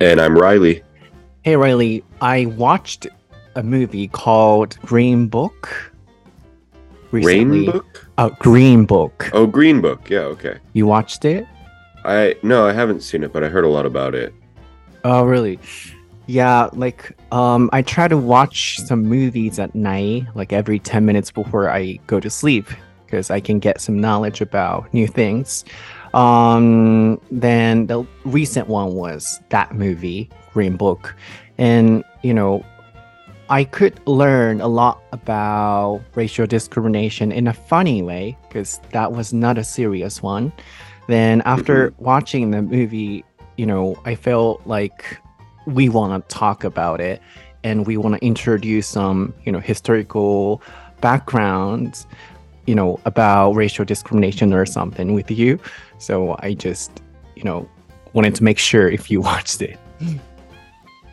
And I'm Reilly. Hey Reilly, I watched a movie called Green Book recently. Rain Book? Oh, Green Book. Oh, Green Book. Yeah, okay. You watched it? I no, I haven't seen it, but I heard a lot about it. Oh, really? Yeah, like um, I try to watch some movies at night, like every 10 minutes before I go to sleep, because I can get some knowledge about new things. Um, then the recent one was that movie, Green Book. And, you know, I could learn a lot about racial discrimination in a funny way, because that was not a serious one. Then after watching the movie, you know, I felt like we want to talk about it and we want to introduce some, you know, historical backgrounds, you know, about racial discrimination or something with you. So I just, you know, wanted to make sure if you watched it.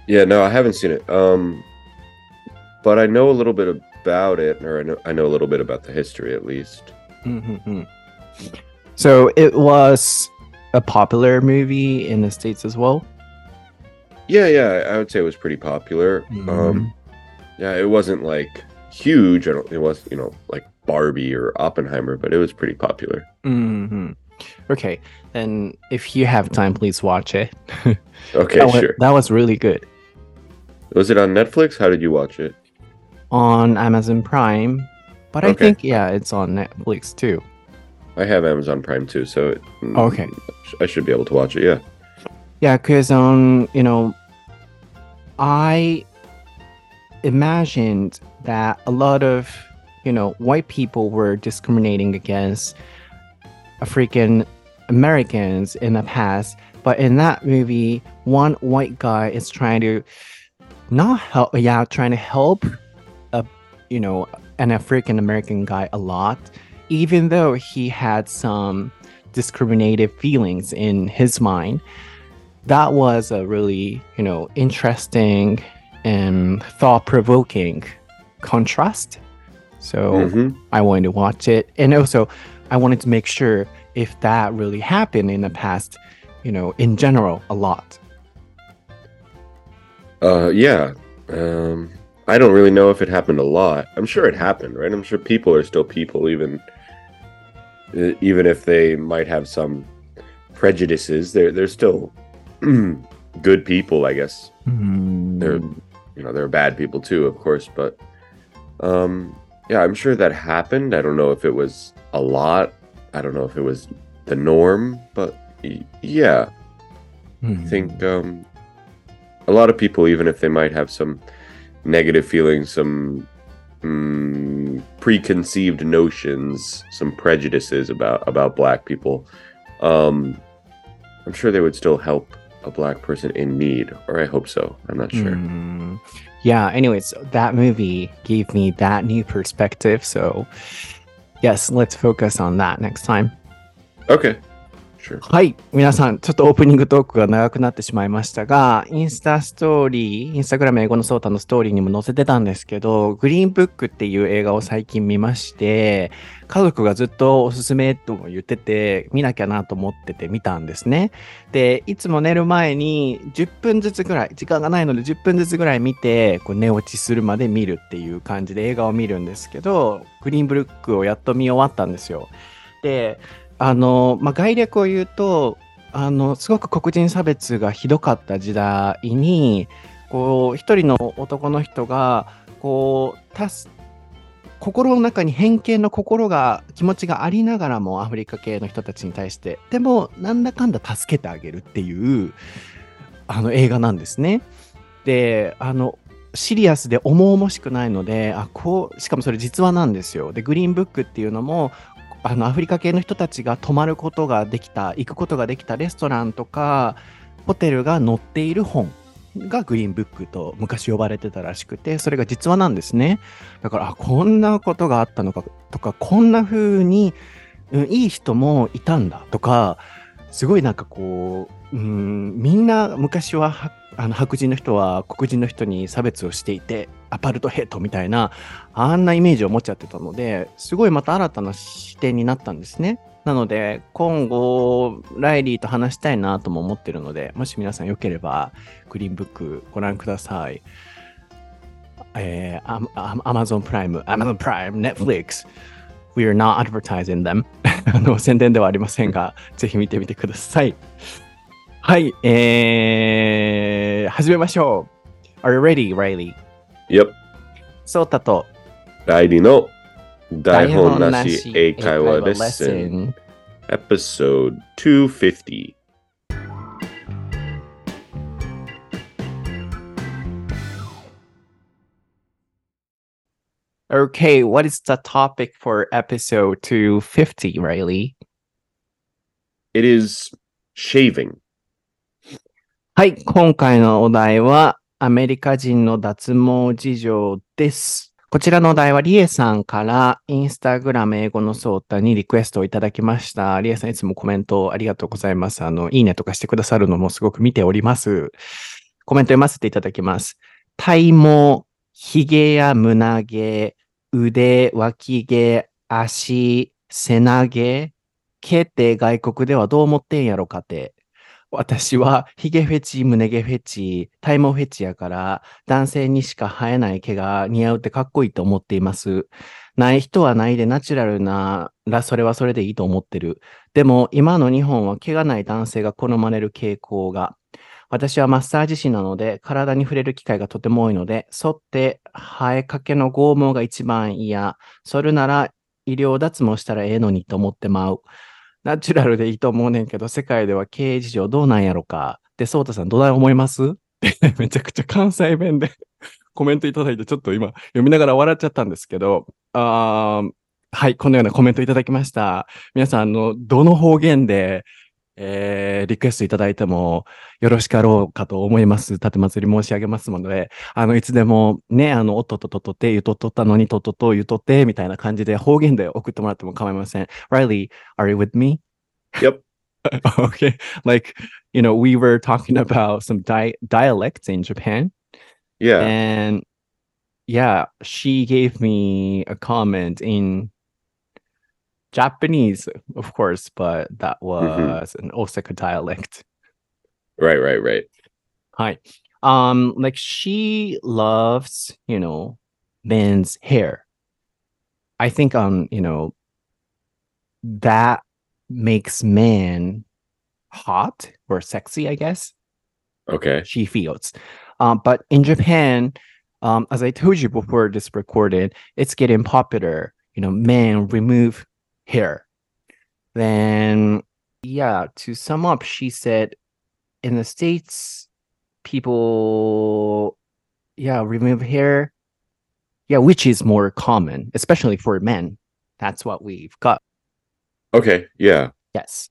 Yeah, no, I haven't seen it. Um, but I know a little bit about it, or I know I know a little bit about the history at least. Mhm. So it was a popular movie in the States as well. Yeah, yeah, I would say it was pretty popular. Um, yeah, it wasn't like huge. I don't. It was you know like Barbie or Oppenheimer, but it was pretty popular. hmm Okay, then if you have time, please watch it. Okay, that, was, sure. that was really good. Was it on Netflix? How did you watch it? on Amazon Prime, but I Okay. think yeah, it's on Netflix too. I have Amazon Prime too, so it, mm, Okay. I should be able to watch it. Yeah. Yeah, because um, you know, I imagined that a lot of you know white people were discriminating against African Americans in the past, but in that movie, one white guy is trying to not help, yeah, trying to help a you know an African American guy a lot, even though he had some discriminative feelings in his mind. That was a really you know interesting and thought-provoking contrast. So Mhm. i wanted to watch it. And also i wanted to make sure if that really happened in the past you know in general a lot Uh, yeah. Um, I don't really know if it happened a lot. I'm sure it happened, right? I'm sure people are still people, even even if they might have some prejudices. They're they're still good people, I guess. They're you know they're bad people too, of course, but um, yeah, I'm sure that happened. I don't know if it was a lot. I don't know if it was the norm, but yeah. I think um, a lot of people, even if they might have some negative feelings, some mm, preconceived notions, some prejudices about about black people, um, I'm sure they would still help a black person in need, or I hope so. I'm not sure. Mm. Yeah, anyways, that movie gave me that new perspective. So, yes, let's focus on that next time. Okay. はい。皆さん、ちょっとオープニングトークが長くなってしまいましたが、インスタストーリー、インスタグラム英語のソータのストーリーにも載せてたんですけど、グリーンブックっていう映画を最近見まして、家族がずっとおすすめとも言ってて、見なきゃなと思ってて見たんですね。で、いつも寝る前に10分ずつぐらい、時間がないので10分ずつぐらい見て、こう寝落ちするまで見るっていう感じで映画を見るんですけど、グリーンブックをやっと見終わったんですよ。で、あの、まあ、概略を言うと、あの、すごく黒人差別がひどかった時代に、こう、一人の男の人が、こう、たす、心の中に偏見の心が、気持ちがありながらも、アフリカ系の人たちに対して、でも、なんだかんだ助けてあげるっていう、あの、映画なんですね。で、あの、シリアスで重々しくないので、あ、こう、しかもそれ実話なんですよ。で、グリーンブックっていうのも、あのアフリカ系の人たちが泊まることができた行くことができたレストランとかホテルが載っている本がグリーンブックと昔呼ばれてたらしくてそれが実話なんですね。だからあこんなことがあったのかとかこんな風に、うん、いい人もいたんだとかすごいなんかこう、うん、みんな昔はあの白人の人は黒人の人に差別をしていてアパルトヘイトみたいなあんなイメージを持っちゃってたのですごいまた新たな視点になったんですね。なので、今後、ライリーと話したいなとも思ってるので、もし皆さんよければ、グリーンブックご覧ください。えー、アマゾンプライム、アマゾンプライム、Netflix。We are not advertising them あの。宣伝ではありませんが、ぜひ見てみてください。はい、えー、始めましょう。Are you ready, Riley? Yep. そうたと。ライリーの台本なし英会話レッスン。Episode 250. Okay, what is the topic for episode 250, Riley? It is shaving. はい、今回のお題はアメリカ人の脱毛事情です。こちらのお題はリエさんからインスタグラム英語のソータにリクエストをいただきました。リエさんいつもコメントありがとうございます。あの、いいねとかしてくださるのもすごく見ております。コメント読ませていただきます。体毛、髭や胸毛、腕、脇毛、足、背投げ、毛って外国ではどう思ってんやろかて。私はヒゲフェチ、胸毛フェチ、体毛フェチやから、男性にしか生えない毛が似合うってかっこいいと思っています。ない人はないでナチュラルならそれはそれでいいと思ってる。でも今の日本は毛がない男性が好まれる傾向が。私はマッサージ師なので体に触れる機会がとても多いので、沿って生えかけの剛毛が一番嫌。それなら医療脱毛したらええのにと思ってまう。ナチュラルでいいと思うねんけど、世界では経営事情どうなんやろか。で、ソータさんどない思います？ってめちゃくちゃ関西弁で コメントいただいて、ちょっと今読みながら笑っちゃったんですけど、あはい、このようなコメントいただきました。皆さん、あの、どの方言で、えー、リクエストいただいてもよろしかろうかと思います。立祭り申し上げますので、あの、いつでもね、あの、おっとっとととて、ゆとっとったのにとっととゆとって、みたいな感じで方言で送ってもらっても構いません。Riley, are you with me? Yep. okay. Like, you know, we were talking about some di- dialects in Japan. Yeah. And yeah, she gave me a comment in Japanese, of course, but that was an Osaka dialect. Right, right, right. Hi. Um, like she loves, you know, men's hair. I think um, you know, that makes men hot or sexy, I guess. Okay. She feels. Um, but in Japan, um, as I told you before this recorded, it's getting popular. You know, men remove hair. Then, yeah, to sum up, she said in the States, people, yeah, remove hair. Yeah, which is more common, especially for men. That's what we've got. Okay, yeah. Yes.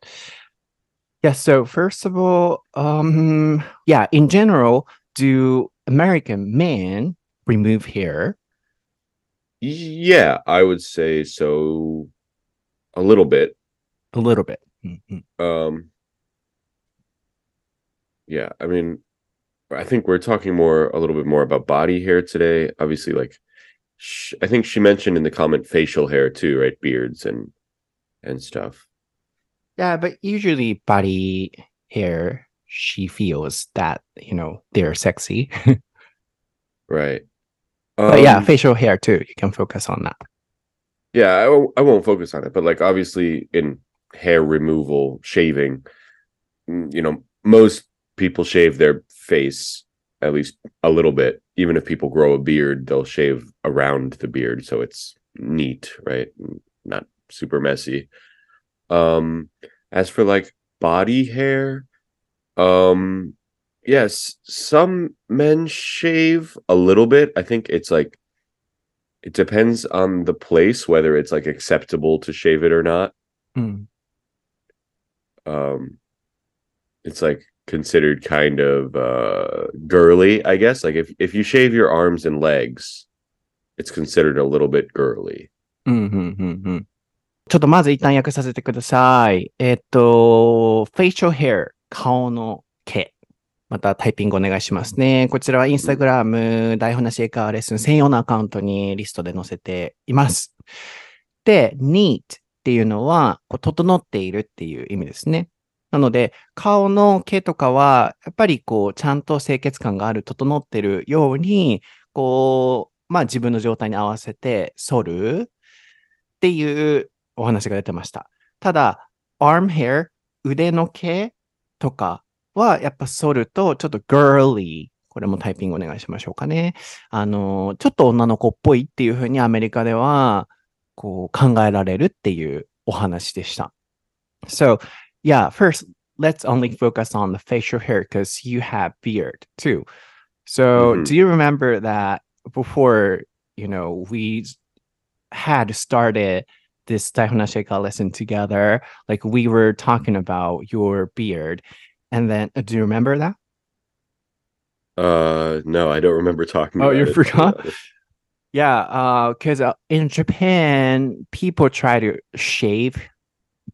Yeah, so first of all, um, yeah, in general, do American men remove hair? Yeah, I would say so a little bit. A little bit. Mm-hmm. Um, yeah, I mean, I think we're talking more a little bit more about body hair today. Obviously, like sh- I think she mentioned in the comment facial hair too, right? Beards and and stuff. Yeah, but usually body hair, she feels that you know they're sexy. right. Um, but yeah, um, facial hair too. You can focus on that yeah I w- I won't focus on it but like obviously in hair removal shaving mm, you know most people shave their face at least a little bit. Even if people grow a beard they'll shave around the beard so it's neat right? Not super messy. Um as for like body hair um yes some men shave a little bit. I think it's like it depends on the place whether it's like acceptable to shave it or not. Mm. Um, it's like considered kind of uh girly, I guess. Like if if you shave your arms and legs, it's considered a little bit girly. ちょっとまず一旦訳させてください。えっと、facial hair、顔の毛。 またタイピングお願いしますね。こちらはインスタグラム、台本なし英会話レッスン専用のアカウントにリストで載せています。で、neat っていうのは、こう整っているっていう意味ですね。なので、顔の毛とかは、やっぱりこう、ちゃんと清潔感がある、整ってるように、こう、まあ自分の状態に合わせて剃るっていうお話が出てました。ただ、arm hair、腕の毛とかは、やっぱソルと、ちょっと yeah, first, let's only focus on the facial hair because you have beard too. So, hmm. do you remember that before, you know, we had started this Daihon Nashi Eikaiwa lesson together, like we were talking about your beard and then, uh, do you remember that? Uh, no, I don't remember talking. Oh, you it. forgot? Yeah, uh, because uh, in Japan, people try to shave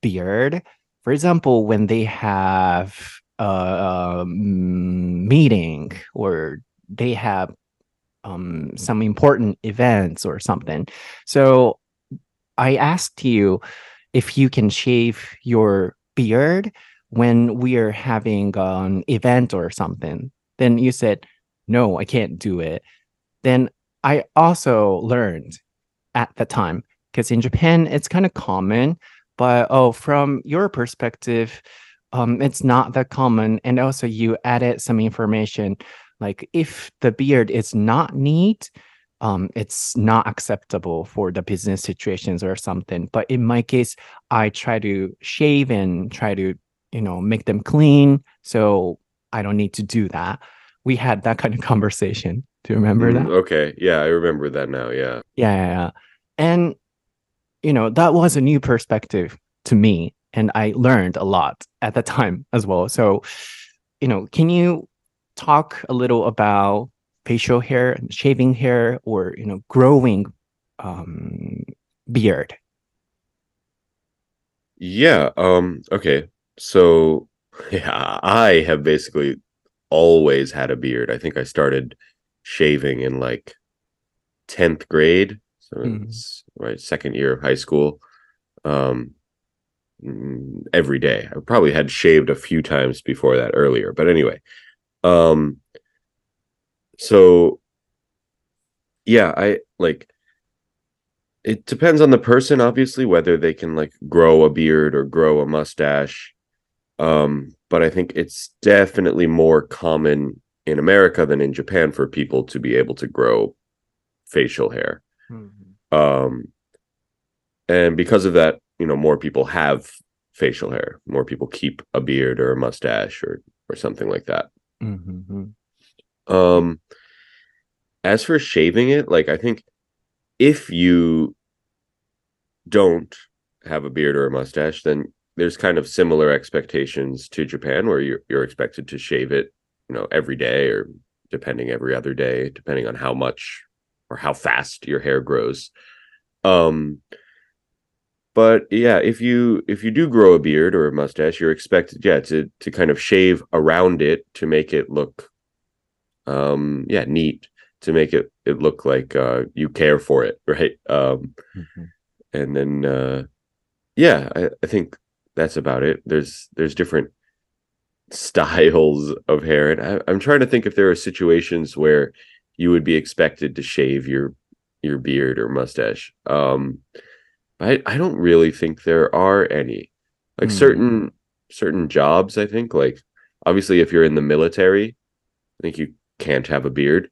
beard. For example, when they have a um, meeting or they have um, some important events or something. So I asked you if you can shave your beard when we are having an event or something. Then you said, no, I can't do it. Then I also learned at the time because in Japan it's kind of common, but oh, from your perspective, um, it's not that common. And also, you added some information like if the beard is not neat, um, it's not acceptable for the business situations or something. But in my case, I try to shave and try to, you know, make them clean. So I don't need to do that. We had that kind of conversation. Do you remember Mm, that? Okay, yeah, I remember that now. Yeah. Yeah, yeah, yeah. And you know, that was a new perspective to me. And I learned a lot at the time as well. So, you know, can you talk a little about facial hair and shaving hair or, you know, growing um beard? Yeah. Um. Okay. So, yeah, I have basically always had a beard. I think I started shaving in like tenth grade, so Mhm. it's right second year of high school. Um, mm, every day. I probably had shaved a few times before that earlier, but anyway. Um. So, yeah, I like. It depends on the person, obviously, whether they can like grow a beard or grow a mustache. Um, but I think it's definitely more common in America than in Japan for people to be able to grow facial hair. Um, and because of that, you know, more people have facial hair. More people keep a beard or a mustache or or something like that. Mhm. Um, as for shaving it, like I think if you don't have a beard or a mustache, then there's kind of similar expectations to Japan where you're you're expected to shave it, you know, every day or depending every other day, depending on how much or how fast your hair grows. Um but yeah, if you if you do grow a beard or a mustache, you're expected yeah to to kind of shave around it to make it look um yeah neat to make it it look like uh you care for it right um Mhm. and then uh yeah I, I think that's about it. There's there's different styles of hair. And I, i'm trying to think if there are situations where you would be expected to shave your your beard or mustache. Um i i don't really think there are any. Like Hmm. certain certain jobs i think like obviously if you're in the military i think you can't have a beard.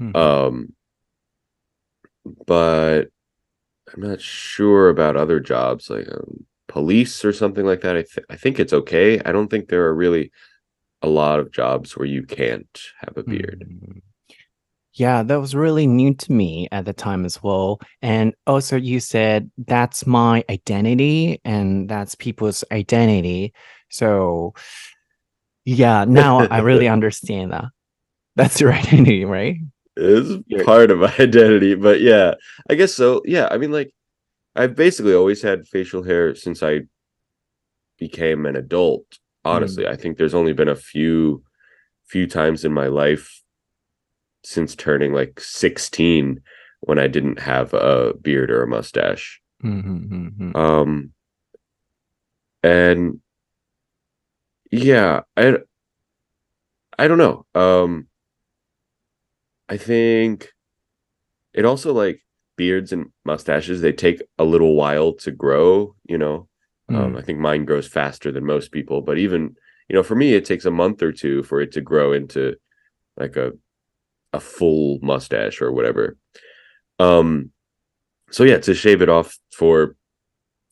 Mhm. um but i'm not sure about other jobs like um, police or something like that I, th- I think it's okay i don't think there are really a lot of jobs where you can't have a beard Mhm. Yeah, that was really new to me at the time as well. And also, you said that's my identity and that's people's identity. So, yeah, now I really understand that. That's your identity, right? is part of my identity but yeah i guess so yeah i mean like i've basically always had facial hair since i became an adult honestly. I think there's only been a few few times in my life since turning like 16 when i didn't have a beard or a mustache. Mhm, mhm, um and yeah, I I don't know. Um I think it also like beards and mustaches, they take a little while to grow, you know. Um, Mm. I think mine grows faster than most people, but even you know, for me, it takes a month or two for it to grow into like a a full mustache or whatever. Um, so yeah, to shave it off for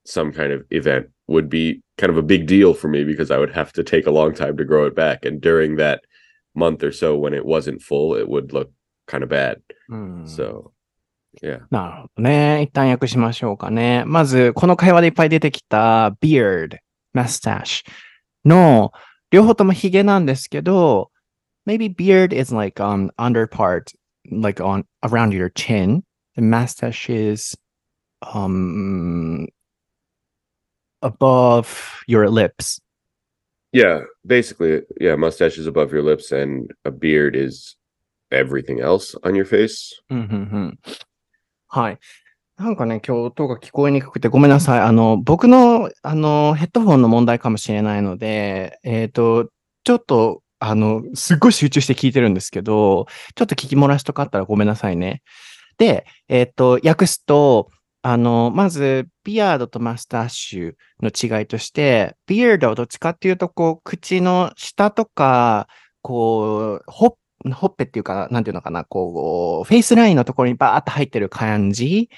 some kind of event would be kind of a big deal for me because I would have to take a long time to grow it back, and during that month or so when it wasn't full, it would look kind of bad. うん。So yeah, なるほどね。一旦訳しましょうかね。まず、この会話でいっぱい出てきた beard, mustache の両方ともヒゲなんですけど、maybe beard is like on under part, like on around your chin. The mustache is um above your lips. yeah, basically, yeah, mustache is above your lips, and a beard is everything else on your face. うんうんうん はい。なんかね、今日音が聞こえにくくてごめんなさい。あの、僕の、あの、ヘッドフォンの問題かもしれないので、えっ、と、ちょっと、あの、すっごい集中して聞いてるんですけど、ちょっと聞き漏らしとかあったらごめんなさいね。で、えっ、と、訳すと、あの、まず、ビアードとマスタッシュの違いとして、ビアードはどっちかっていうと、こう、口の下とか、こう、ほっほっぺっていうか、なんていうのかな、こう、フェイスラインのところにバーって入ってる感じ、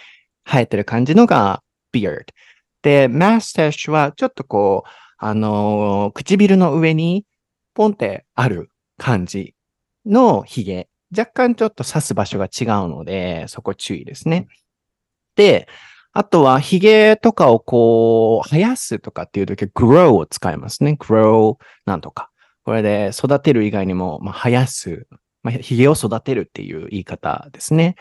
生えてる感じのが beard。で、mustache はちょっとこう、あのー唇の上にポンってある感じの髭。若干ちょっと刺す場所が違うので、そこ注意ですね。で、あとは髭とかをこう、生やすとかっていう時は grow を使いますね。grow なんとか。これで育てる以外にも、まあ、生やす、まあ、髭を育てるっていう言い方ですね。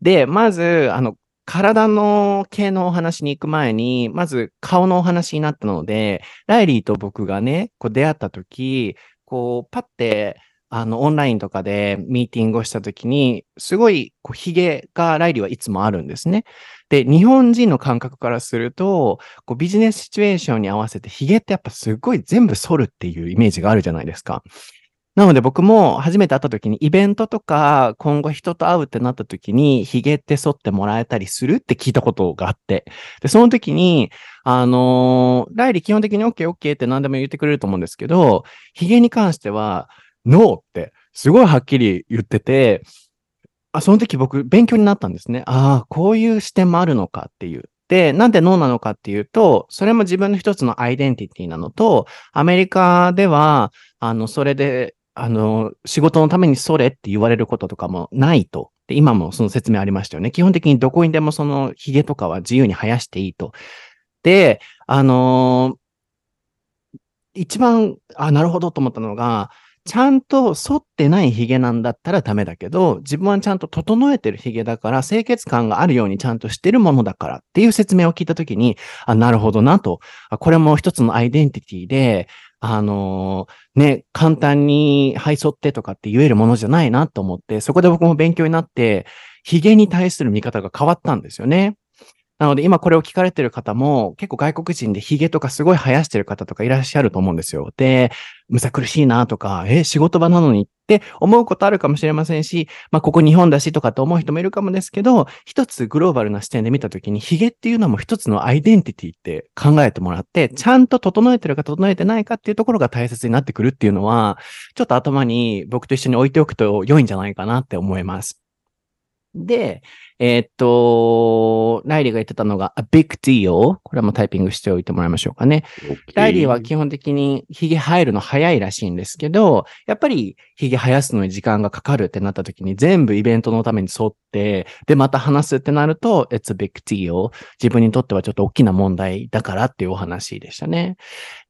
で、まず、あの、体の系のお話に行く前に、まず顔のお話になったので、ライリーと僕がね、こう出会った時、こう、パって、あの、オンラインとかでミーティングをした時に、すごい、こう、髭がライリーはいつもあるんですね。で、日本人の感覚からすると、こう、ビジネスシチュエーションに合わせて髭ってやっぱすごい全部剃るっていうイメージがあるじゃないですか。なので僕も初めて会った時にイベントとか今後人と会うってなった時に髭って剃ってもらえたりするって聞いたことがあって。で、その時に、あのーライリー基本的に OK、OK って何でも言ってくれると思うんですけど、髭に関しては、ノーってすごいはっきり言ってて、あ、その時僕勉強になったんですね。ああ、こういう視点もあるのかっていう。で、なんでノーなのかっていうと、それも自分の一つのアイデンティティなのと、アメリカでは、あの、それで、あの、仕事のためにそれって言われることとかもないと。で、今もその説明ありましたよね。基本的にどこにでもその髭とかは自由に生やしていいと。で、あのー一番、あ、なるほどと思ったのが、ちゃんと反ってない髭なんだったらダメだけど、自分はちゃんと整えてる髭だから、清潔感があるようにちゃんとしてるものだからっていう説明を聞いたときに、あ、なるほどなと。これも一つのアイデンティティで、あのーね、簡単に、はい、沿ってとかって言えるものじゃないなと思って、そこで僕も勉強になって、髭に対する見方が変わったんですよね。なので今これを聞かれてる方も結構外国人で髭とかすごい生やしてる方とかいらっしゃると思うんですよ。で、むさ苦しいなとか、え、仕事場なのにって思うことあるかもしれませんし、まあここ日本だしとかって思う人もいるかもですけど、一つグローバルな視点で見たときに髭っていうのも一つのアイデンティティって考えてもらって、ちゃんと整えてるか整えてないかっていうところが大切になってくるっていうのは、ちょっと頭に僕と一緒に置いておくと良いんじゃないかなって思います。で、えーっと、ライリーが言ってたのが a big deal。これはもうタイピングしておいてもらいましょうかね。ライリーは基本的に髭生えるの早いらしいんですけど、やっぱり髭生やすのに時間がかかるってなった時に全部イベントのために沿って、で、また話すってなると、it's a big deal。自分にとってはちょっと大きな問題だからっていうお話でしたね。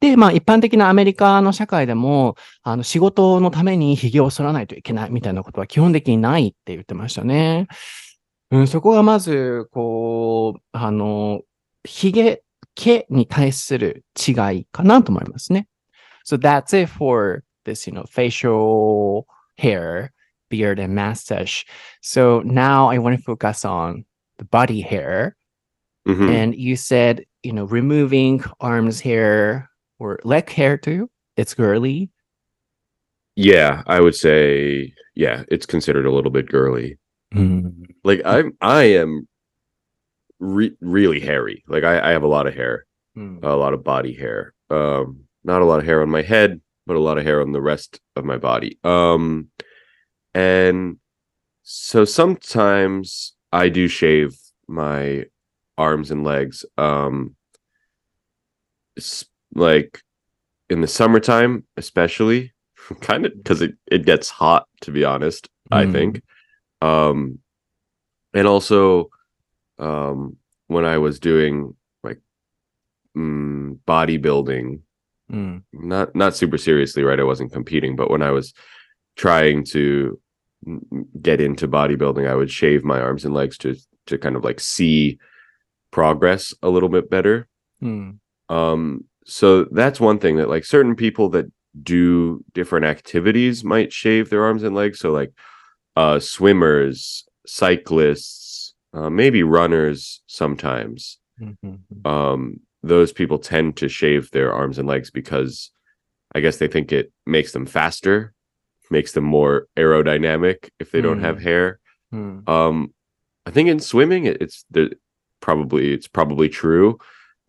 で、まあ一般的なアメリカの社会でも、あの仕事のために髭を剃らないといけないみたいなことは基本的にないって言ってましたね。うん、そこがまず、こう、あの、髭、毛に対する違いかなと思いますね。So that's it for this, you know, facial hair, beard, and mustache. So now I want to focus on the body hair. Mhm. And you said you know, removing arms hair or leg hair too, it's girly. Yeah, I would say yeah, it's considered a little bit girly. Like I'm I am re- really hairy. Like I, I have a lot of hair, Mm. a lot of body hair. Um not a lot of hair on my head, but a lot of hair on the rest of my body. Um and so sometimes I do shave my arms and legs. Um like in the summertime, especially, kind of because it, it gets hot, to be honest, I Mm. think. Um and also um when I was doing like mm, bodybuilding Mm. not not super seriously right i wasn't competing but when i was trying to mm, get into bodybuilding i would shave my arms and legs to to kind of like see progress a little bit better Mm. um so that's one thing that like certain people that do different activities might shave their arms and legs so like uh swimmers cyclists uh, maybe runners sometimes Mhm. um, those people tend to shave their arms and legs because I guess they think it makes them faster, makes them more aerodynamic if they don't have Mm. hair. Mm. Um, I think in swimming, it, it's probably it's probably true.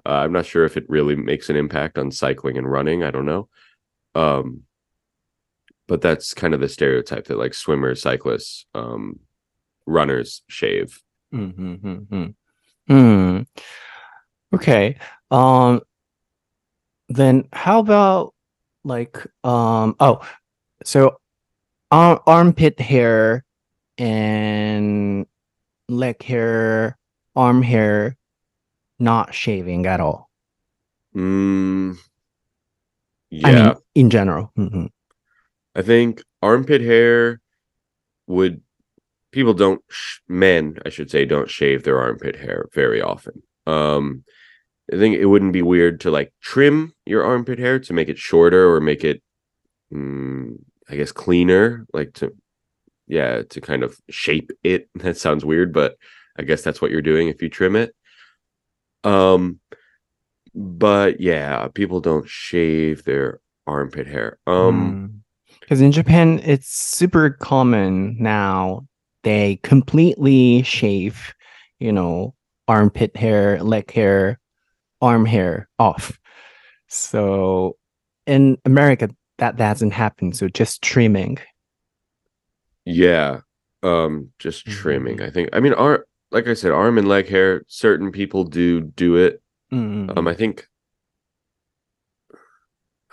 Uh, I'm not sure if it really makes an impact on cycling and running. I don't know. Um, but that's kind of the stereotype that like swimmers, cyclists, um, runners shave. Mm, mm, mm, mm. Okay. Um then how about like um oh so arm armpit hair and leg hair, arm hair not shaving at all. Mm, yeah. I mean in general. Mhm. I think armpit hair would people don't sh- men I should say don't shave their armpit hair very often. Um I think it wouldn't be weird to like trim your armpit hair to make it shorter or make it mm, I guess cleaner like to yeah to kind of shape it. That sounds weird but I guess that's what you're doing if you trim it. Um but yeah, people don't shave their armpit hair. Um because in Japan it's super common now. They completely shave, you know, armpit hair, leg hair, arm hair off. So in America that doesn't happen. So just trimming. Yeah. Um just trimming. Mhm. I think I mean ar like I said arm and leg hair certain people do do it. Mm. Um I think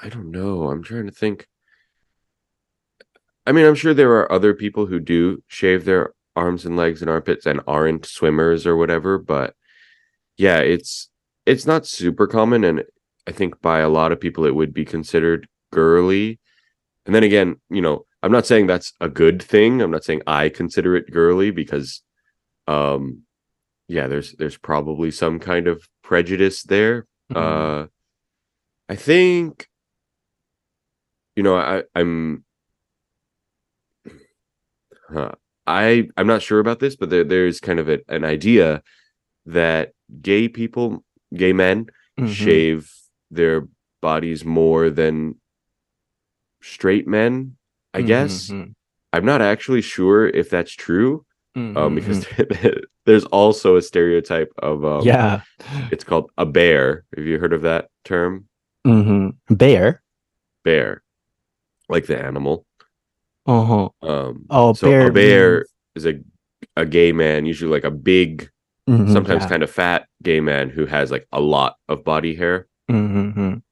I don't know. I'm trying to think. I mean, I'm sure there are other people who do shave their arms and legs and armpits and aren't swimmers or whatever, but yeah, it's it's not super common and I think by a lot of people it would be considered girly. And then again, you know, I'm not saying that's a good thing. I'm not saying I consider it girly because um yeah, there's there's probably some kind of prejudice there. Mhm. Uh I think you know, I I'm huh, I I'm not sure about this, but there there's kind of a, an idea that gay people, gay men Mhm. shave their bodies more than straight men, I guess. Mhm. I'm not actually sure if that's true um Mhm. because there's also a stereotype of um yeah. it's called a bear. Have you heard of that term? hmm Bear. Bear. Like the animal. Uh-huh. Um Oh, so bear a bear means- is a a gay man, usually like a big, Mhm, sometimes yeah. kind of fat gay man who has like a lot of body hair. Mhm.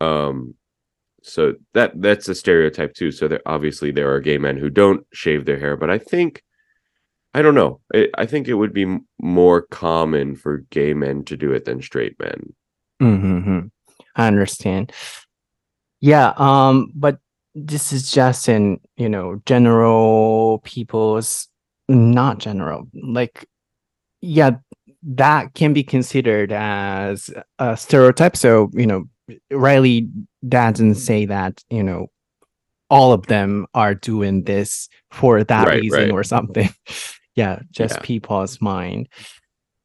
Um so that that's a stereotype too. So there obviously there are gay men who don't shave their hair, but I think I don't know. I, I think it would be more common for gay men to do it than straight men. Mm-hmm. I understand. Yeah, um, but this is just in, you know, general people's not general, like yeah, that can be considered as a stereotype. So, you know, Reilly doesn't say that, you know, all of them are doing this for that Right, reason right. or something. yeah, just Yeah. people's mind.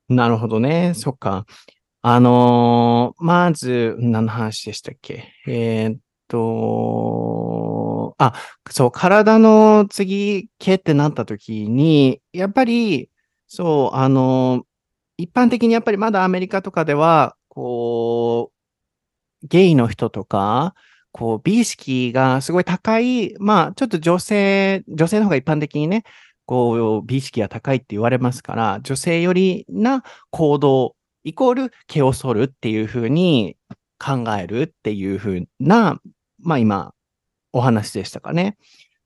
なるほどね。そっか。あのーまず、何の話でしたっけえーっと、あ、そう、体の次、毛ってなった時に、やっぱり、そう、あのー一般的にやっぱりまだアメリカとかでは、こう、ゲイの人とか、こう、美意識がすごい高い、まあ、ちょっと女性、女性の方が一般的にね、こう、美意識が高いって言われますから、女性よりな行動、イコール毛を剃るっていうふうに考えるっていうふうな、まあ今、お話でしたかね。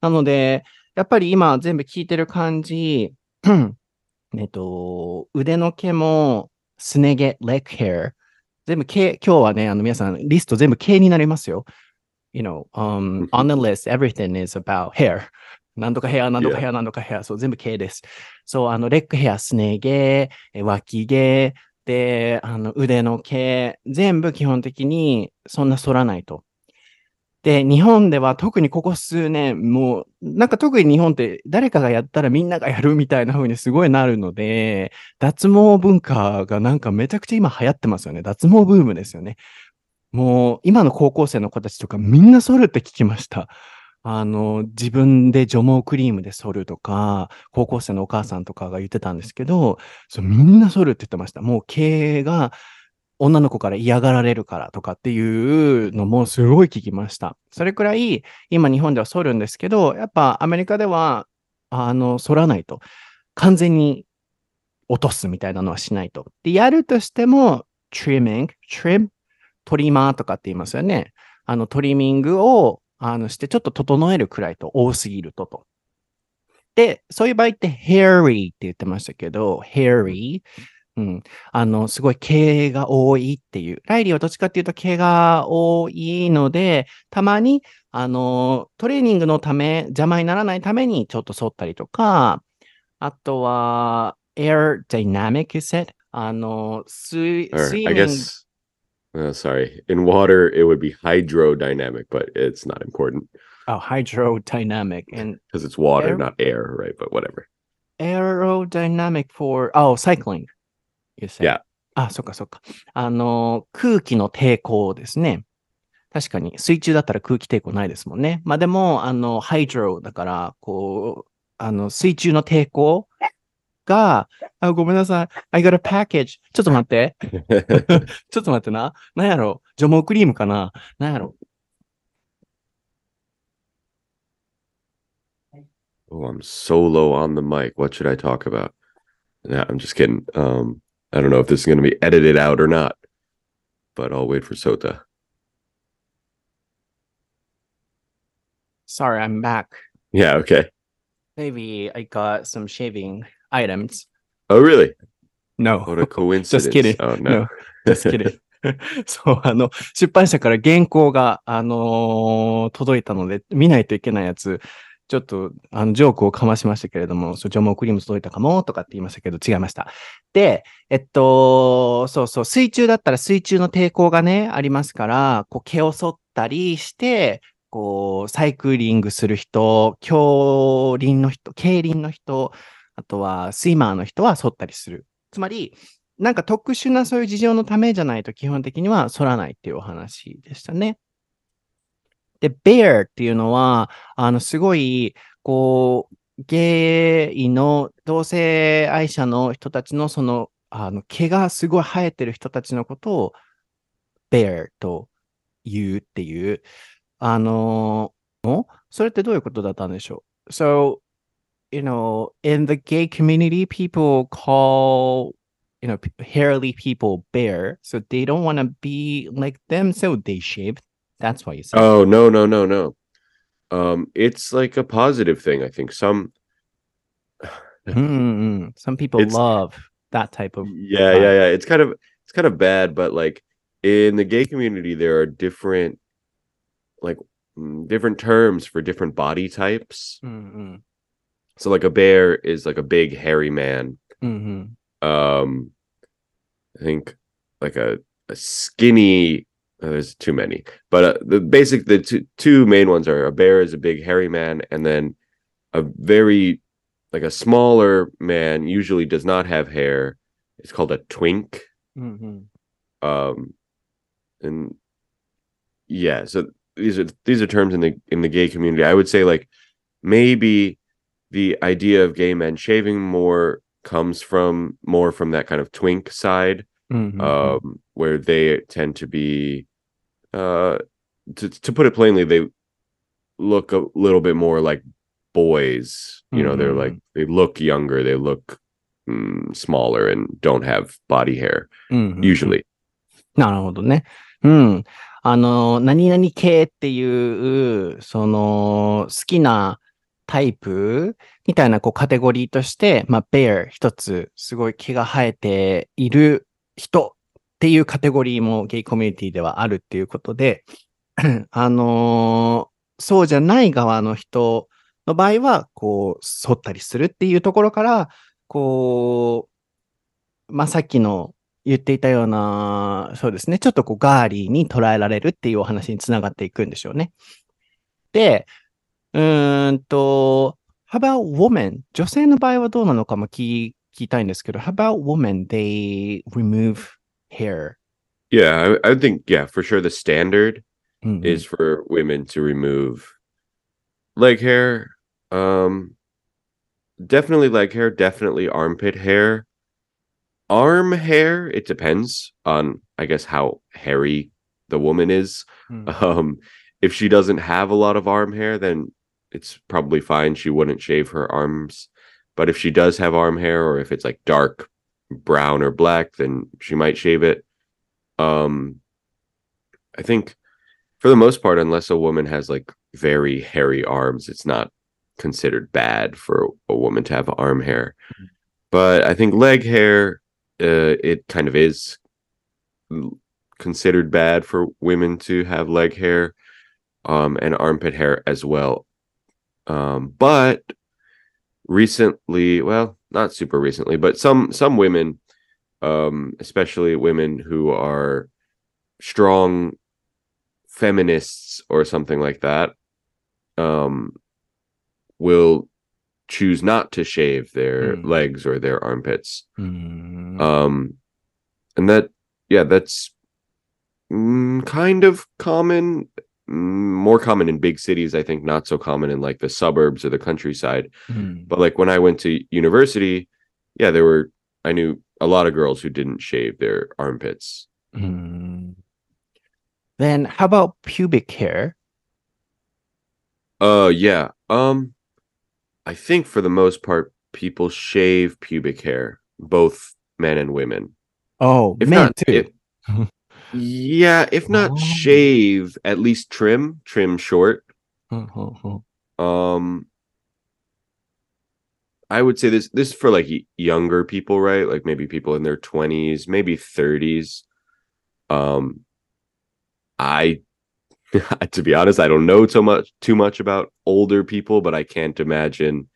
なので、やっぱり今全部聞いてる感じ、えっと、腕の毛も、すね毛、leg hair、全部毛、今日はね、あの皆さん、リスト全部毛になりますよ。You know, um, on the list, everything is about hair. なんとかヘア、なんとかヘア、なんとかヘア、そう、全部毛です。そう、あの、レッグヘア、すね毛、え脇毛、で、あの、腕の毛、全部基本的にそんな反らないと。で、日本では特にここ数年、もう、なんか特に日本って誰かがやったらみんながやるみたいな風にすごいなるので、脱毛文化がなんかめちゃくちゃ今流行ってますよね。脱毛ブームですよね。もう、今の高校生の子たちとかみんな剃るって聞きました。あの、自分で除毛クリームで剃るとか、高校生のお母さんとかが言ってたんですけど、そうみんな剃るって言ってました。もう毛が女の子から嫌がられるからとかっていうのもすごい聞きました。それくらい今日本では剃るんですけど、やっぱアメリカでは、あの、剃らないと。完全に落とすみたいなのはしないと。で、やるとしても、trimming, trim, トリマーとかって言いますよね。あの、トリミングを、あの、してちょっと整えるくらいと多すぎるとと。で、そういう場合って hairy って言ってましたけど、hairy、うん。あの、すごい毛が多いっていう。ライリーはどっちかっていうと毛が多いので、たまに、あの、トレーニングのため、邪魔にならないためにちょっと剃ったりとか、あとは、air dynamic, you said? あの、水、水 I 面 guess, uh, sorry, in water it would be hydrodynamic, but it's not important oh, hydrodynamic and because it's water, Air- not air, right? But whatever. aerodynamic for, oh, cycling. You said. Yeah. あ、そっかそっか。あの、空気の抵抗ですね。確かに、水中だったら空気抵抗ないですもんね。まあでも、あの、ハイドロだから、こう、あの、水中の抵抗が、あ、ごめんなさい。I got a package. ちょっと待って。ちょっと待ってな。なんやろ？除毛クリームかな？なんやろ？Oh, I'm so low on the mic. What should I talk about? Nah, I'm just kidding. Um, I don't know if this is going to be edited out or not, but I'll wait for Sota. Sorry, I'm back. Yeah, okay. Maybe I got some shaving items. Oh, really? No. What a coincidence. kidding. Oh, no. Just kidding. そう、あの、出版社から原稿が、あのー届いたので、見ないといけないやつ、 ちょっと、あの、ジョークをかましましたけれども、そう、除毛クリーム届いたかも、とかって言いましたけど、違いました。で、えっと、そうそう、水中だったら水中の抵抗がね、ありますから、こう、毛を剃ったりして、こう、サイクリングする人、競輪の人、競輪の人、あとは、スイマーの人は剃ったりする。つまり、なんか特殊なそういう事情のためじゃないと基本的には反らないっていうお話でしたね。で、bear っていうのは、あの、すごい、こう、ゲイの同性愛者の人たちのその、あの、毛がすごい生えてる人たちのことを bear と言うっていう、あの、それってどういうことだったんでしょう ?So, you know, in the gay community, people call you know, hairy people bear, so they don't want to be like them, so they shave. That's why you said. Oh, no, no, no, no. Um, it's like a positive thing. I think some, Mm-mm. Some people It's- love that type of. yeah, yeah, yeah. It's kind of, it's kind of bad, but like in the gay community, there are different, like, mm, different terms for different body types. Mm-mm. So, like, a bear is like a big, hairy man. Mhm. um i think like a, a skinny uh, there's too many but uh, the basic the two, two main ones are a bear is a big hairy man and then a very like a smaller man usually does not have hair it's called a twink Mhm. Um, and yeah, so these are these are terms in the in the gay community. I would say like maybe the idea of gay men shaving more comes from more from that kind of twink side, Mhm. um, where they tend to be, uh, to to put it plainly, they look a little bit more like boys. You know, they're like they look younger, they look mm, smaller, and don't have body hair うんうん usually. なるほどね。うん。あの、何々系っていう、その、好きなタイプみたいなこうカテゴリーとして、まあ、bear 一つ、すごい毛が生えている 人っていうカテゴリーもゲイコミュニティではあるっていうことで、あのそうじゃない側の人の場合は、こう、剃ったりするっていうところから、こう、まあ、さっきの言っていたような、そうですね、ちょっとこうガーリーに捉えられるっていうお話につながっていくんでしょうね。で、うーんと、how about women? 女性の場合はどうなのかも聞聞きたいんですけど、how about women? They remove hair. Yeah, I, I think yeah, for sure the standard うんうん is for women to remove leg hair. Um, definitely leg hair, definitely armpit hair. Arm hair, it depends on, I guess, how hairy the woman is. うん Um, if she doesn't have a lot of arm hair, then it's probably fine. She wouldn't shave her arms. But if she does have arm hair, or if it's like dark brown or black, then she might shave it. Um, I think for the most part, unless a woman has like very hairy arms, it's not considered bad for a woman to have arm hair. But I think leg hair, uh, it kind of is considered bad for women to have leg hair, um, and armpit hair as well. Um, but recently, well, not super recently, but some some women, um, especially women who are strong feminists or something like that um will choose not to shave their Mm. legs or their armpits うーん um and that yeah that's mm, kind of common mm, more common in big cities i think not so common in like the suburbs or the countryside. Mm. but like when i went to university yeah there were i knew a lot of girls who didn't shave their armpits. Mm. then how about pubic hair? Uh yeah um i think for the most part people shave pubic hair both men and women. Oh if men not, too. if, Yeah, if not oh. shave, at least trim, trim short. Oh, oh, um, I would say this this is for like younger people, right? Like maybe people in their twenties, maybe thirties. Um, I to be honest, I don't know so much too much about older people, but I can't imagine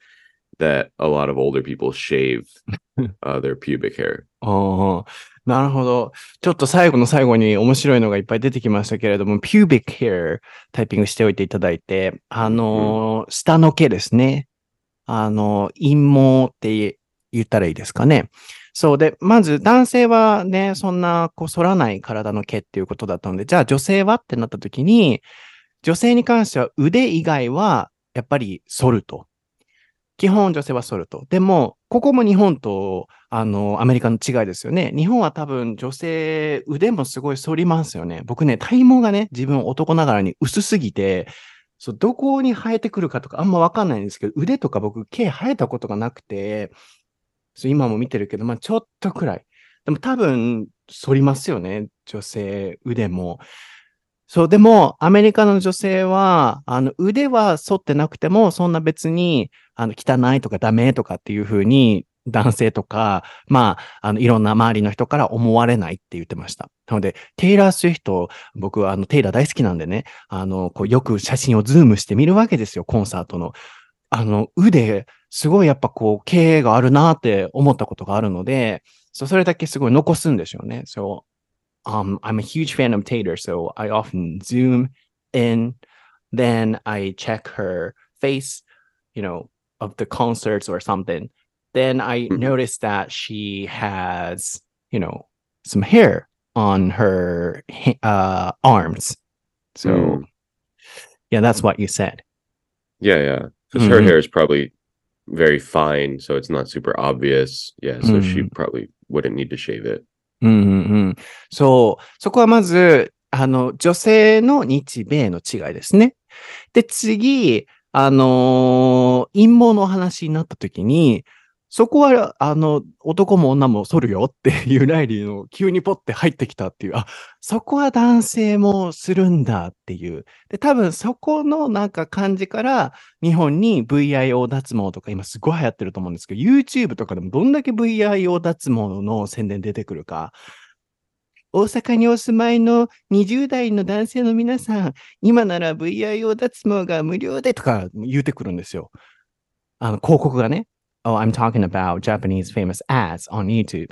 that a lot of older people shave uh, their pubic hair. Oh, なるほど。ちょっと最後の最後に面白いのがいっぱい出てきましたけれども、pubic hair タイピングしておいていただいて、あのー、下の毛ですね。あの、陰毛って言ったらいいですかね。そうで、まず男性はね、そんなこう反らない体の毛っていうことだったので、じゃあ女性はってなった時に、女性に関しては腕以外はやっぱり反ると。基本女性は反ると。でも、ここも日本とあの、アメリカの違いですよね。日本は多分女性、腕もすごい反りますよね。僕ね、体毛がね、自分男ながらに薄すぎて、そう、どこに生えてくるかとかあんまわかんないんですけど、腕とか僕、毛生えたことがなくて、そう今も見てるけど、まあちょっとくらい。でも多分、反りますよね。女性、腕も。そう、でも、アメリカの女性は、あの、腕は反ってなくても、そんな別に、あの、汚いとかダメとかっていうふうに、男性とか、まあ、あの、いろんな周りの人から思われないって言ってました。なので、テイラー・スウィフト、僕はあの、テイラー大好きなんでね、あの、こう、よく写真をズームして見るわけですよ、コンサートの。あの、腕、すごいやっぱこう、経営があるなって思ったことがあるので、そうそれだけすごい残すんでしょうね。そう。Um, I'm a huge fan of Taylor, so I often zoom in, then I check her face, you know, of the concerts or something. Then I Mhm. notice that she has, you know, some hair on her uh, arms. So, Mm. yeah, that's what you said. Yeah, yeah. Because her Mhm. hair is probably very fine, so it's not super obvious. Yeah, so she Mhm. probably wouldn't need to shave it. うんうん。そう。そこはまず、あの、女性の日米の違いですね。で、次、あのー陰謀の話になった時に、そこは、あの、男も女も剃るよっていうライリーの急にポッて入ってきたっていう、あ、そこは男性もするんだっていう。で、多分そこのなんか感じから、日本に VIO 脱毛とか今すごい流行ってると思うんですけど、YouTube とかでもどんだけ VIO 脱毛の宣伝出てくるか。大阪にお住まいの20代の男性の皆さん、今なら VIO 脱毛が無料でとか言うてくるんですよ。あの、広告がね。Oh, I'm talking about Japanese famous ads on YouTube.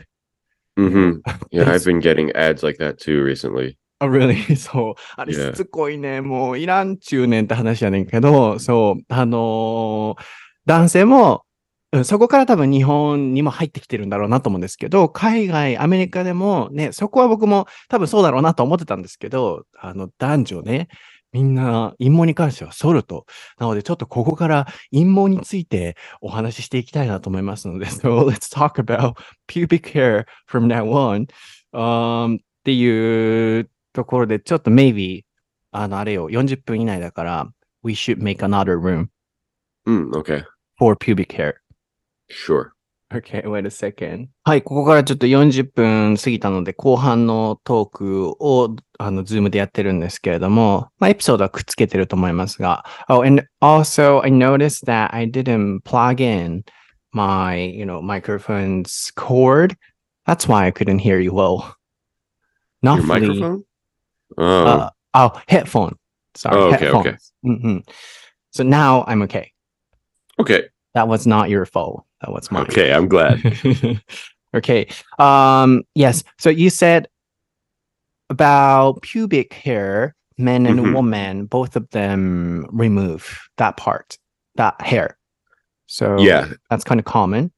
hmm Yeah. I've been getting ads like that too recently. Oh, really? そう。あれ.しつこいね。もう、いらんちゅうねんって話やねんけど、そう。あのー男性も、うんそこから多分日本にも入ってきてるんだろうなと思うんですけど、海外、アメリカでもね、そこは僕も多分そうだろうなと思ってたんですけど、あの、男女ね、みんな陰謀に関してはソルト。なので、ちょっとここから陰謀についてお話ししていきたいなと思いますので、so let's talk about pubic hair from now on. Um, っていうところで、ちょっと maybe、あの、あれよ、40分以内だから、we should make another room Mm, okay, for pubic hair. sure. Okay, wait a second. はい、ここからちょっと40分過ぎたので、後半のトークを、あの、ズームでやってるんですけれども、まあ、エピソードはくっつけてると思いますが、Oh, and also I noticed that I didn't plug in my, you know, microphone's cord. That's why I couldn't hear you well. Your Not fully- microphone? Oh, Uh, oh, headphone. Sorry, Oh, okay, headphones. okay. Mhm. So now I'm okay. okay, That was not your fault. That was mine. okay. I'm glad. okay. Um, yes. So you said about pubic hair, men and Mhm. women, both of them remove that part, that hair. So Yeah, that's kind of common.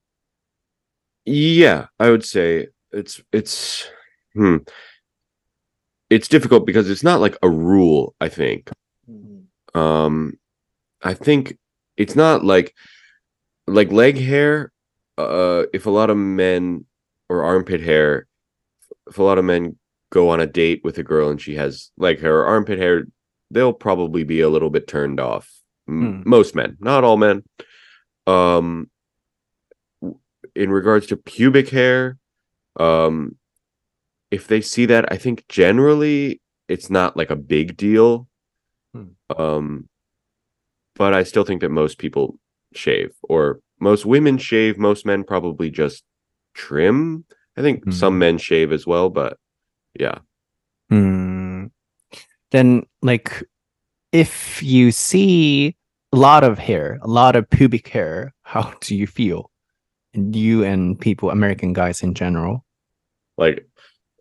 yeah. I would say it's it's hmm. It's difficult because it's not like a rule. I think. um i think it's not like like leg hair uh if a lot of men or armpit hair if a lot of men go on a date with a girl and she has leg hair or armpit hair they'll probably be a little bit turned off M- Hmm. most men not all men um in regards to pubic hair um if they see that i think generally it's not like a big deal Hmm. um but i still think that most people shave or most women shave most men probably just trim i think Hmm. some men shave as well but yeah Hmm. Then, like, if you see a lot of hair, a lot of pubic hair, how do you feel? And you and people, American guys in general. like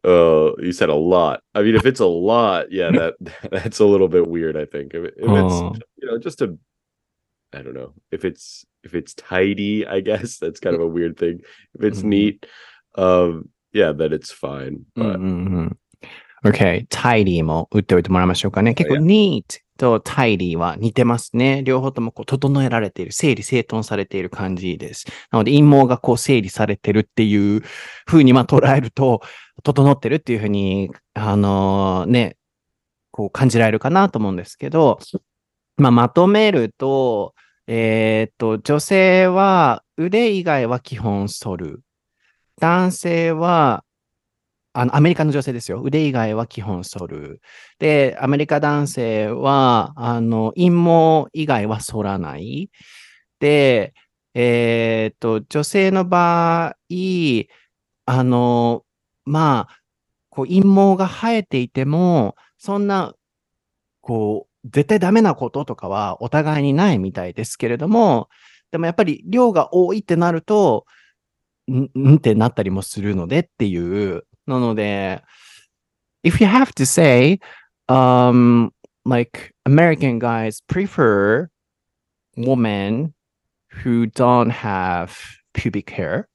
uh you said a lot i mean if it's a lot yeah that that's a little bit weird i think if, if Oh. it's you know just a i don't know if it's if it's tidy i guess that's kind of a weird thing if it's Mhm. neat um yeah then it's fine うん but うんうん。OK。タイリーも打っておいてもらいましょうかね。結構 neat とタイリーは似てますね。両方ともこう整えられている、整理整頓されている感じです。なので陰謀がこう整理されてるっていう風にまあ捉えると、整ってるっていう風に、あのね、こう感じられるかなと思うんですけど、まあまとめると、えーっと、女性は腕以外は基本反る。男性はあの、アメリカの女性ですよ。腕以外は基本反る。で、アメリカ男性は、あの、陰毛以外は反らない。で、えーっと、女性の場合、あの、まあ、こう、陰毛が生えていても、そんな、こう、絶対ダメなこととかはお互いにないみたいですけれども、でもやっぱり量が多いってなると、んんってなったりもするのでっていう。なので、if you have to say, um, like American guys prefer women who don't have pubic hair.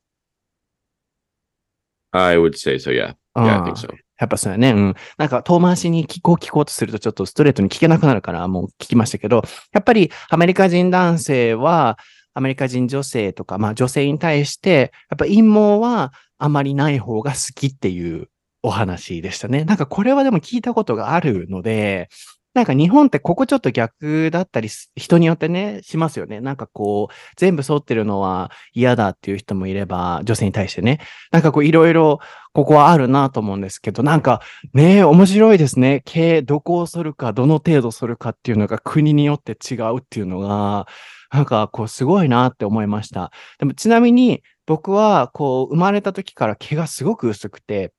i would say so yeah yeah i think Ah, so やっぱそうやね。うん。なんか遠回しに聞こう聞こうとするとちょっとストレートに聞けなくなるからもう聞きましたけど、やっぱりアメリカ人男性は、アメリカ人女性とか、まあ女性に対して、やっぱ陰謀はあまりない方が好きっていうお話でしたね。なんかこれはでも聞いたことがあるので、なんか日本ってここちょっと逆だったり、人によってね、しますよね。なんかこう、全部沿ってるのは嫌だっていう人もいれば、女性に対してね。なんかこういろいろ、ここはあるなと思うんですけど、なんかね、面白いですね。経営、どこを剃るか、どの程度剃るかっていうのが国によって違うっていうのが、なんかこうすごいなって思いました。でもちなみに僕はこう生まれた時から毛がすごく薄くて、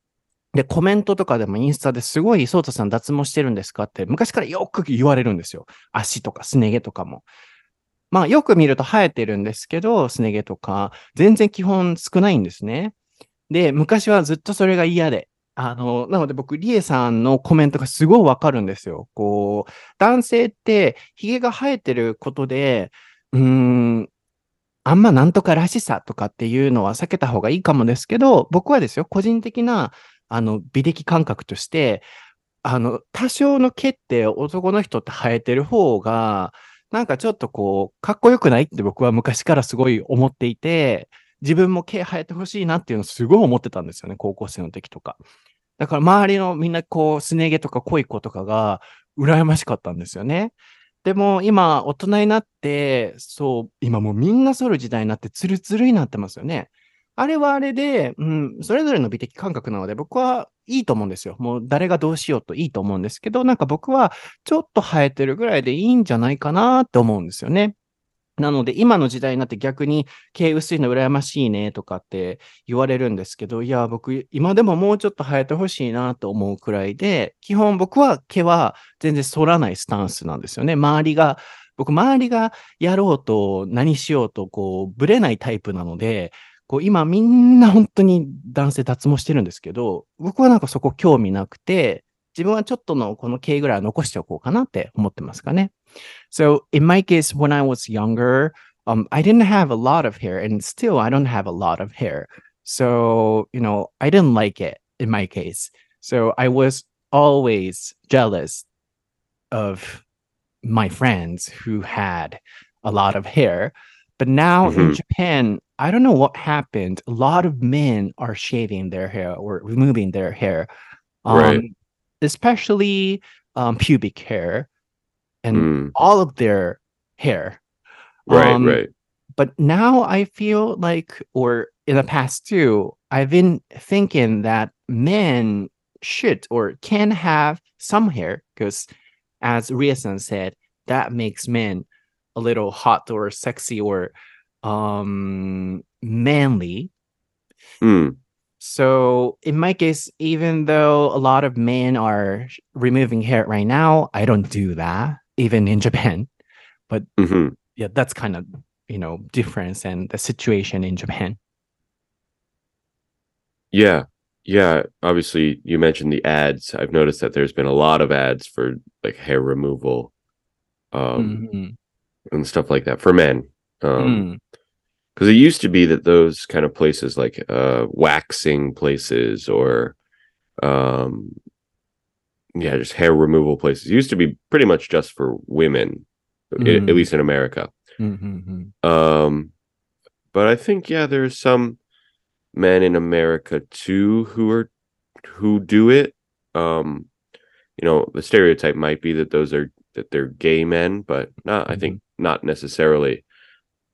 で、コメントとかでもインスタですごい、ソータさん脱毛してるんですかって昔からよく言われるんですよ。足とかすね毛とかも。まあよく見ると生えてるんですけど、すね毛とか、全然基本少ないんですね。で、昔はずっとそれが嫌で。あの、なので僕、リエさんのコメントがすごいわかるんですよ。こう、男性って髭が生えてることで、うーん、あんまなんとからしさとかっていうのは避けた方がいいかもですけど、僕はですよ、個人的な、あの、美的感覚として、あの、多少の毛って男の人って生えてる方が、なんかちょっとこう、かっこよくないって僕は昔からすごい思っていて、自分も毛生えてほしいなっていうのすごい思ってたんですよね、高校生の時とか。だから周りのみんなこう、すね毛とか濃い子とかが、羨ましかったんですよね。でも今、大人になって、そう、今もうみんな剃る時代になって、ツルツルになってますよね。あれはあれで、うん、それぞれの美的感覚なので、僕はいいと思うんですよ。もう誰がどうしようといいと思うんですけど、なんか僕はちょっと生えてるぐらいでいいんじゃないかなって思うんですよね。なので、今の時代になって逆に毛薄いの羨ましいねとかって言われるんですけど、いや、僕、今でももうちょっと生えてほしいなと思うくらいで、基本僕は毛は全然剃らないスタンスなんですよね。周りが、僕、周りがやろうと何しようと、こう、ぶれないタイプなので、こう今みんな本当に男性脱毛してるんですけど、僕はなんかそこ興味なくて、自分はちょっとのこの毛ぐらいは残しておこうかなって思ってますかね。So in my case, when I was younger, um, I didn't have a lot of hair and still I don't have a lot of hair. So, you know, I didn't like it in my case. So I was always jealous of my friends who had a lot of hair. But now in Mhm. Japan, I don't know what happened. A lot of men are shaving their hair or removing their hair. Um, Right. especially um, pubic hair and Mm, all of their hair. right, Um, right. But now I feel like, or in the past too, I've been thinking that men should or can have some hair because, as Ria-san said, that makes men a little hot or sexy or um manly. Mm, So in my case, even though a lot of men are removing hair right now, I don't do that, even in Japan. hmm Yeah, that's kind of you know difference and the situation in Japan. Yeah. Yeah. Obviously, you mentioned the ads. I've noticed that there's been a lot of ads for like hair removal um, Mhm. and stuff like that for men. Um, Mm. Because it used to be that those kind of places like uh waxing places or um yeah just hair removal places used to be pretty much just for women Mhm. at least in america Mhm. um but i think yeah there's some men in america too who are who do it um you know the stereotype might be that those are that they're gay men but not i think not necessarily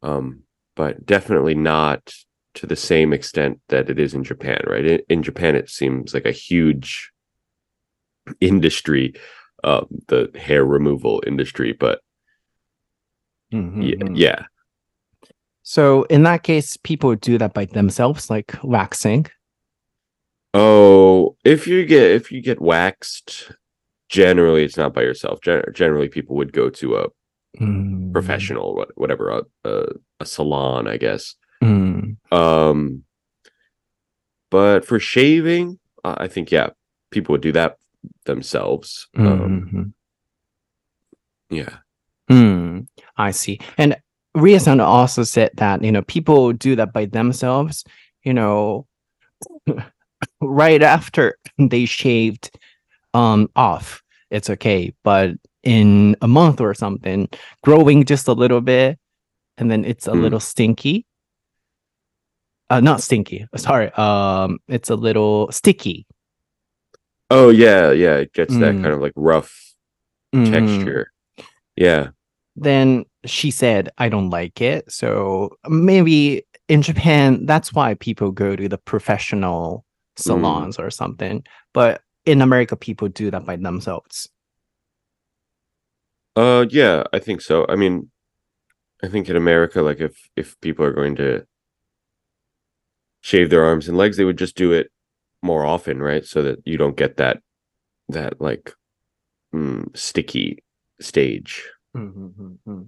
um but definitely not to the same extent that it is in japan right in, in japan it seems like a huge industry uh the hair removal industry but Mhm. yeah, Mhm. yeah So in that case, people do that by themselves, like waxing. Oh, if you get if you get waxed, generally it's not by yourself. Gen- generally, people would go to a Mm. professional, whatever, a, a a salon, I guess. Mm. Um, but for shaving, uh, I think yeah, people would do that themselves. Um, Mhm. yeah, Mm, I see. And Ria-san also said that, you know, people do that by themselves, you know, right after they shaved um off, it's okay. But in a month or something, growing just a little bit, and then it's a Mm. little stinky. Uh, not stinky. Sorry. Um, it's a little sticky. Oh yeah, yeah. It gets that Mm. kind of like rough Mhm. texture. Yeah. Then she said, "I don't like it." So maybe in Japan, that's why people go to the professional salons or something. But in America, people do that by themselves. Uh yeah, I think so. I mean, I think in America, like if if people are going to shave their arms and legs, they would just do it more often, right? So that you don't get that that like mm, sticky stage. うんうんうんうん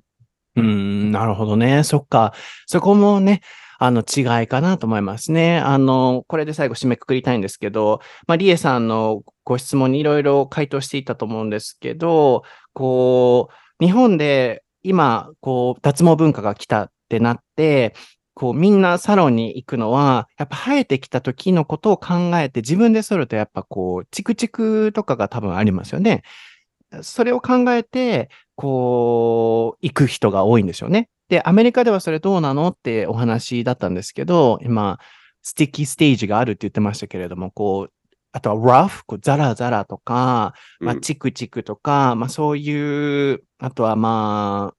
うん、なるほどね。そっか。そこもね、 あの違いかなと思いますね。あの、これで最後締めくくりたいんですけど、まあ、リエさんのご質問にいろいろ回答していたと思うんですけど、こう、日本で今、こう、脱毛文化が来たってなって、こう、みんなサロンに行くのは、やっぱ生えてきた時のことを考えて、自分で剃るとやっぱこう、チクチクとかが多分ありますよね。それを考えて、こう、行く人が多いんですよね。で、アメリカではそれどうなのってお話だったんですけど、今、スティッキーステージがあるって言ってましたけれども、こう、あとは rough、こうザラザラとか、まあ、うんチクチクとか、まあ、そういう、あとはま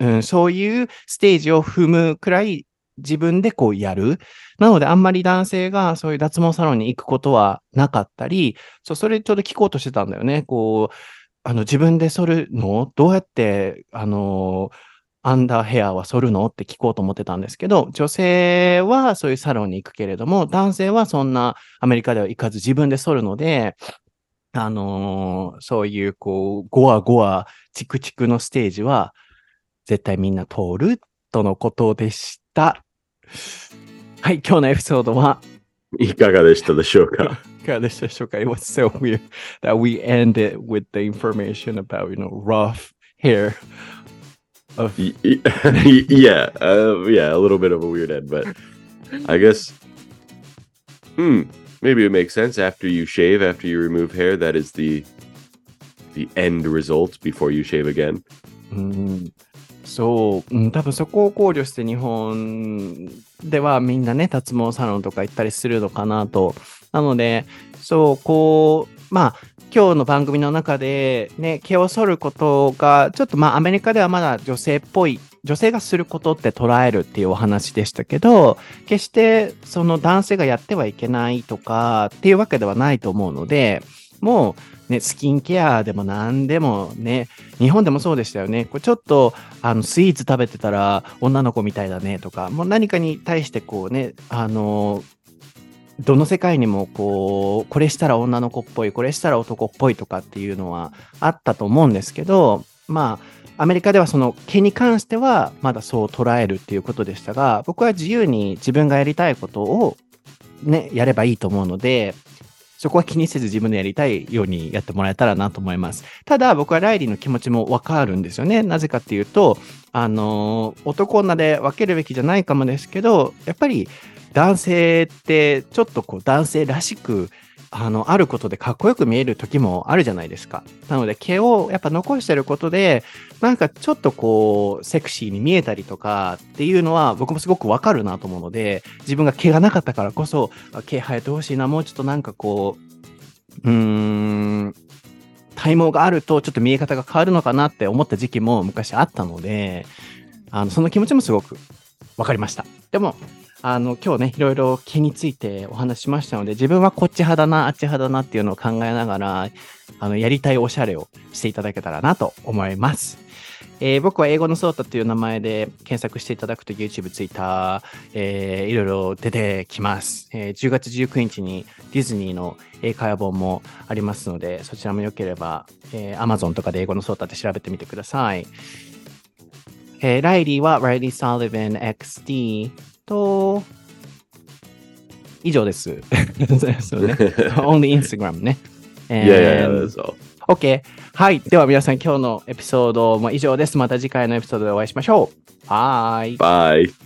あ、うん、そういうステージを踏むくらい自分でこうやる。なので、あんまり男性がそういう脱毛サロンに行くことはなかったり、そう、それちょうど聞こうとしてたんだよね。こう、あの、自分で剃るのどうやって、あの、アンダーヘアは剃るの？って聞こうと思ってたんですけど、女性はそういうサロンに行くけれども、男性はそんなアメリカでは行かず自分で剃るので、あのーそういう、こう、ゴワゴワ、チクチクのステージは、絶対みんな通るとのことでした。はい、今日のエピソードは、いかがでしたでしょうか？いかがでしたでしょうか？It was so weird that we ended with the information about, you know, rough hair of yeah, uh, yeah, a little bit of a weird end, but I guess, hmm, maybe it makes sense after you shave, after you remove hair, that is the the end result before you shave again. うんそう、うん、多分そこを考慮して日本ではみんなね、脱毛サロンとか行ったりするのかなと。なので、そう、こう、まあ、今日の番組の中でね、毛を剃ることが、ちょっとまあアメリカではまだ女性っぽい、女性がすることって捉えるっていうお話でしたけど、決してその男性がやってはいけないとかっていうわけではないと思うので、もうね、スキンケアでも何でもね、日本でもそうでしたよね。これちょっとあのスイーツ食べてたら女の子みたいだねとか、もう何かに対してこうね、あの、どの世界にもこう、これしたら女の子っぽい、これしたら男っぽいとかっていうのはあったと思うんですけど、まあ、アメリカではその毛に関してはまだそう捉えるっていうことでしたが、僕は自由に自分がやりたいことをね、やればいいと思うので、そこは気にせず自分でやりたいようにやってもらえたらなと思います。ただ僕はライリーの気持ちもわかるんですよね。なぜかっていうと、あの男女で分けるべきじゃないかもですけど、やっぱり男性ってちょっとこう男性らしくあの、あることでかっこよく見える時もあるじゃないですか。なので毛をやっぱ残してることで、なんかちょっとこう、セクシーに見えたりとかっていうのは僕もすごくわかるなと思うので、自分が毛がなかったからこそ、毛生えてほしいな、もうちょっとなんかこう、うーん、体毛があるとちょっと見え方が変わるのかなって思った時期も昔あったので、あの、その気持ちもすごくわかりました。でも、あの、今日ね、いろいろ毛についてお話しましたので、自分はこっち派だな、あっち派だなっていうのを考えながら、あの、やりたいおしゃれをしていただけたらなと思います。えー僕は英語のソータという名前で検索していただくと YouTube、Twitter、えーいろいろ出てきます、えー10月19日にディズニーの英会話本もありますので、そちらもよければ、えー Amazon とかで英語のソータって調べてみてください。えーライリーは Riley Sullivan XD と、以上です。そうね。Only Instagram ね。yeah, yeah, And- that's all. OK。はい。では皆さん今日のエピソードも以上です。また次回のエピソードでお会いしましょう。はーい。Bye.